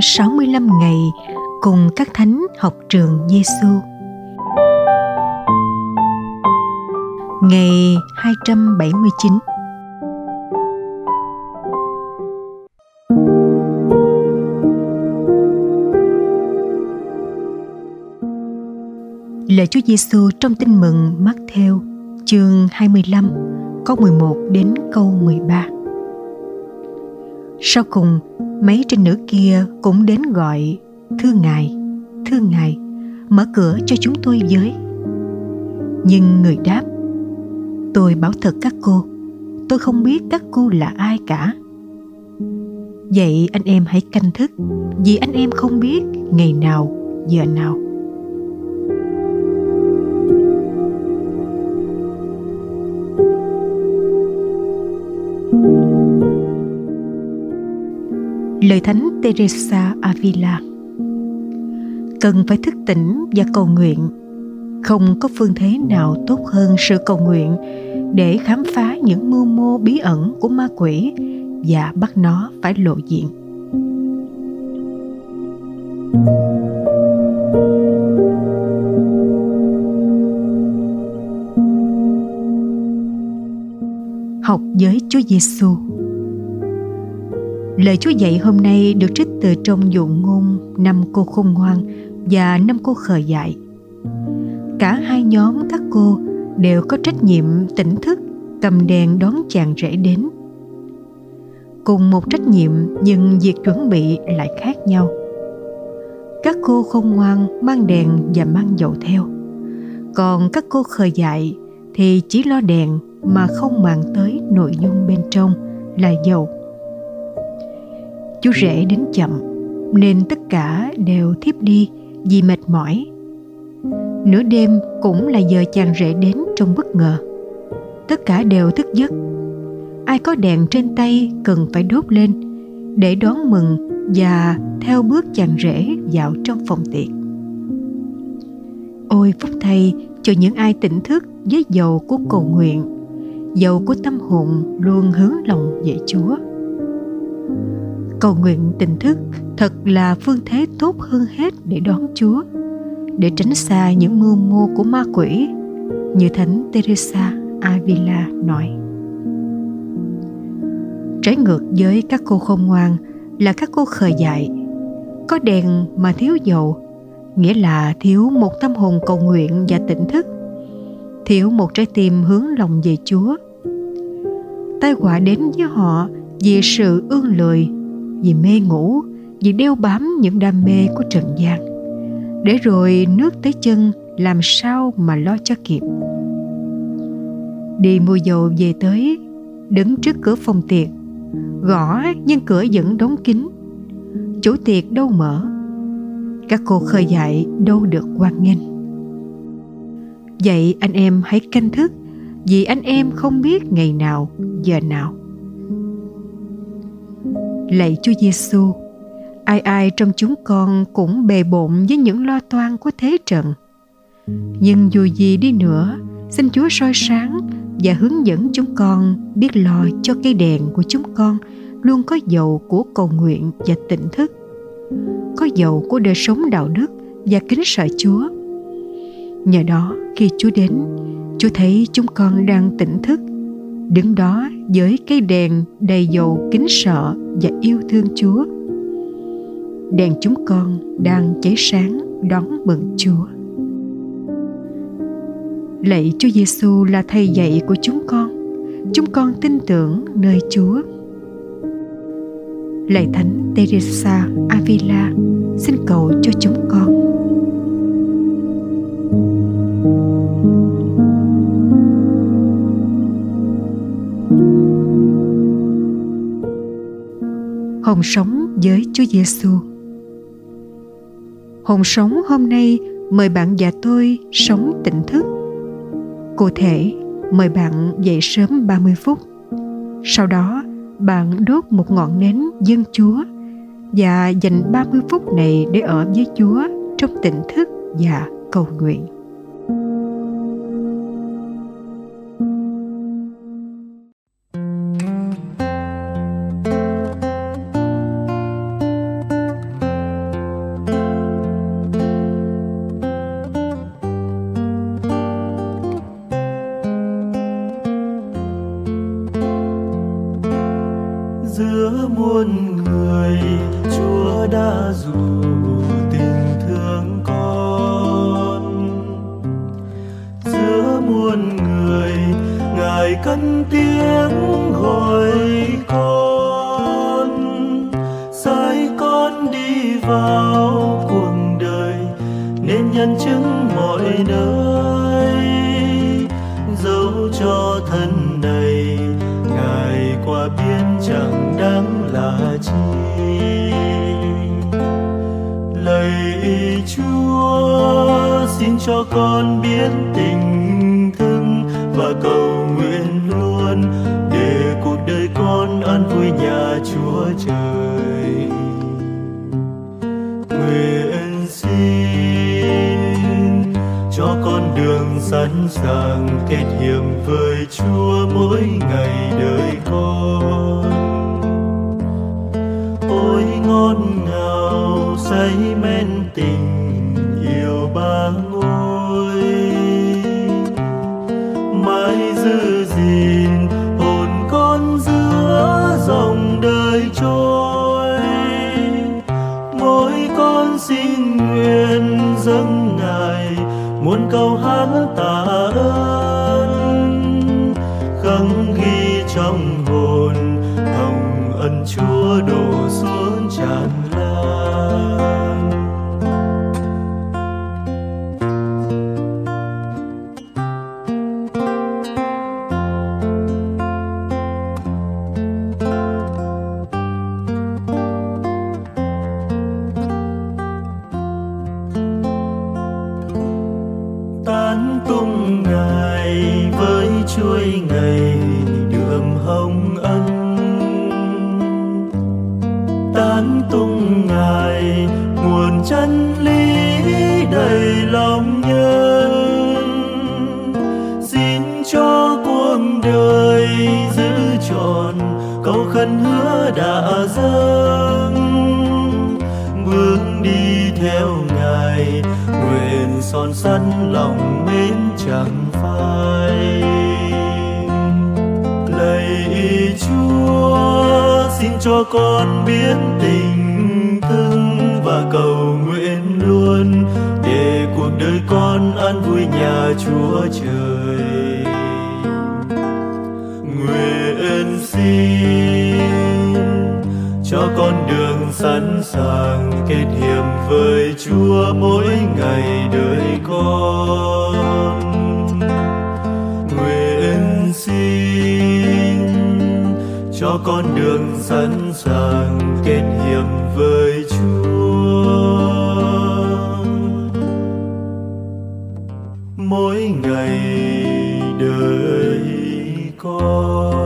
365 ngày cùng các thánh học trường Giêsu. Ngày 279 Lời Chúa Giêsu trong Tin mừng Matthew chương 25 câu 11 đến câu 13. Sau cùng, mấy trinh nữ kia cũng đến gọi Thưa Ngài, thưa Ngài, mở cửa cho chúng tôi với. Nhưng người đáp, tôi bảo thật các cô, tôi không biết các cô là ai cả. Vậy anh em hãy canh thức, vì anh em không biết ngày nào, giờ nào lời thánh Teresa Avila. Cần phải thức tỉnh và cầu nguyện. Không có phương thế nào tốt hơn sự cầu nguyện để khám phá những mưu mô bí ẩn của ma quỷ và bắt nó phải lộ diện. Học với Chúa Giêsu. Lời Chúa dạy hôm nay được trích từ trong dụ ngôn năm cô khôn ngoan và năm cô khờ dại. Cả hai nhóm, các cô đều có trách nhiệm tỉnh thức, cầm đèn đón chàng rể đến. Cùng một trách nhiệm nhưng việc chuẩn bị lại khác nhau. Các cô khôn ngoan mang đèn và mang dầu theo. Còn các cô khờ dại thì chỉ lo đèn mà không màng tới nội dung bên trong là dầu chú rể đến chậm, nên tất cả đều thiếp đi vì mệt mỏi. Nửa đêm cũng là giờ chàng rể đến trong bất ngờ. Tất cả đều thức giấc. Ai có đèn trên tay cần phải đốt lên để đón mừng và theo bước chàng rể vào trong phòng tiệc. Ôi phúc thay cho những ai tỉnh thức với dầu của cầu nguyện, dầu của tâm hồn luôn hướng lòng về chúa cầu nguyện tỉnh thức thật là phương thế tốt hơn hết để đón chúa, để tránh xa những mưu mô của ma quỷ, như thánh teresa avila nói. Trái ngược với các cô không ngoan là các cô khờ dại, có đèn mà thiếu dầu, nghĩa là thiếu một tâm hồn cầu nguyện và tỉnh thức, thiếu một trái tim hướng lòng về chúa. Tai họa đến với họ vì sự ương lười vì mê ngủ, vì đeo bám những đam mê của trần gian. Để rồi nước tới chân, làm sao mà lo cho kịp? Đi mua dầu về tới, đứng trước cửa phòng tiệc. Gõ, nhưng cửa vẫn đóng kín. Chủ tiệc đâu mở? Các cô khơi dạy đâu được quan nghênh. Vậy anh em hãy canh thức, vì anh em không biết ngày nào, giờ nào lạy Chúa Giêsu, ai ai trong chúng con cũng bề bộn với những lo toan của thế trận. Nhưng dù gì đi nữa, xin Chúa soi sáng và hướng dẫn chúng con biết lo cho cây đèn của chúng con luôn có dầu của cầu nguyện và tỉnh thức, có dầu của đời sống đạo đức và kính sợ Chúa. Nhờ đó khi Chúa đến, Chúa thấy chúng con đang tỉnh thức đứng đó với cái đèn đầy dầu kính sợ và yêu thương Chúa. Đèn chúng con đang cháy sáng đón mừng Chúa. Lạy Chúa Giêsu là thầy dạy của chúng con. Chúng con tin tưởng nơi Chúa. Lạy Thánh Teresa Avila, xin cầu cho chúng hồng hồn sống với Chúa Giêsu. Hồn sống hôm nay mời bạn và tôi sống tỉnh thức. Cụ thể, mời bạn dậy sớm 30 phút. Sau đó, bạn đốt một ngọn nến dân Chúa và dành 30 phút này để ở với Chúa trong tỉnh thức và cầu nguyện. Muôn người, chúa đã dù tình thương con. Giữa muôn người, ngài cất tiếng gọi con. Sai con đi vào cuộc đời, nên nhân chứng mọi nơi. Dấu cho thân cho con biết tình thương và cầu nguyện luôn để cuộc đời con an vui nhà chúa trời. Nguyện xin cho con đường sẵn sàng kết hiệp với chúa mỗi ngày đời con. Dâng ngài muôn câu hát tạ ơn. Với chuỗi ngày đường hồng ân. Tán tung ngài, nguồn chân lý đầy lòng nhân. Xin cho cuộc đời giữ trọn câu khẩn hứa đã dâng. Bước đi theo ngài, nguyện son sắt lòng mến chẳng phai lạy chúa, xin cho con biết tình thương và cầu nguyện luôn để cuộc đời con an vui nhà chúa trời nguyện xin cho con đường sẵn sàng kết hiệp với Chúa mỗi ngày đời con. Nguyện xin cho con đường sẵn sàng kết hiệp với Chúa. Mỗi ngày đời con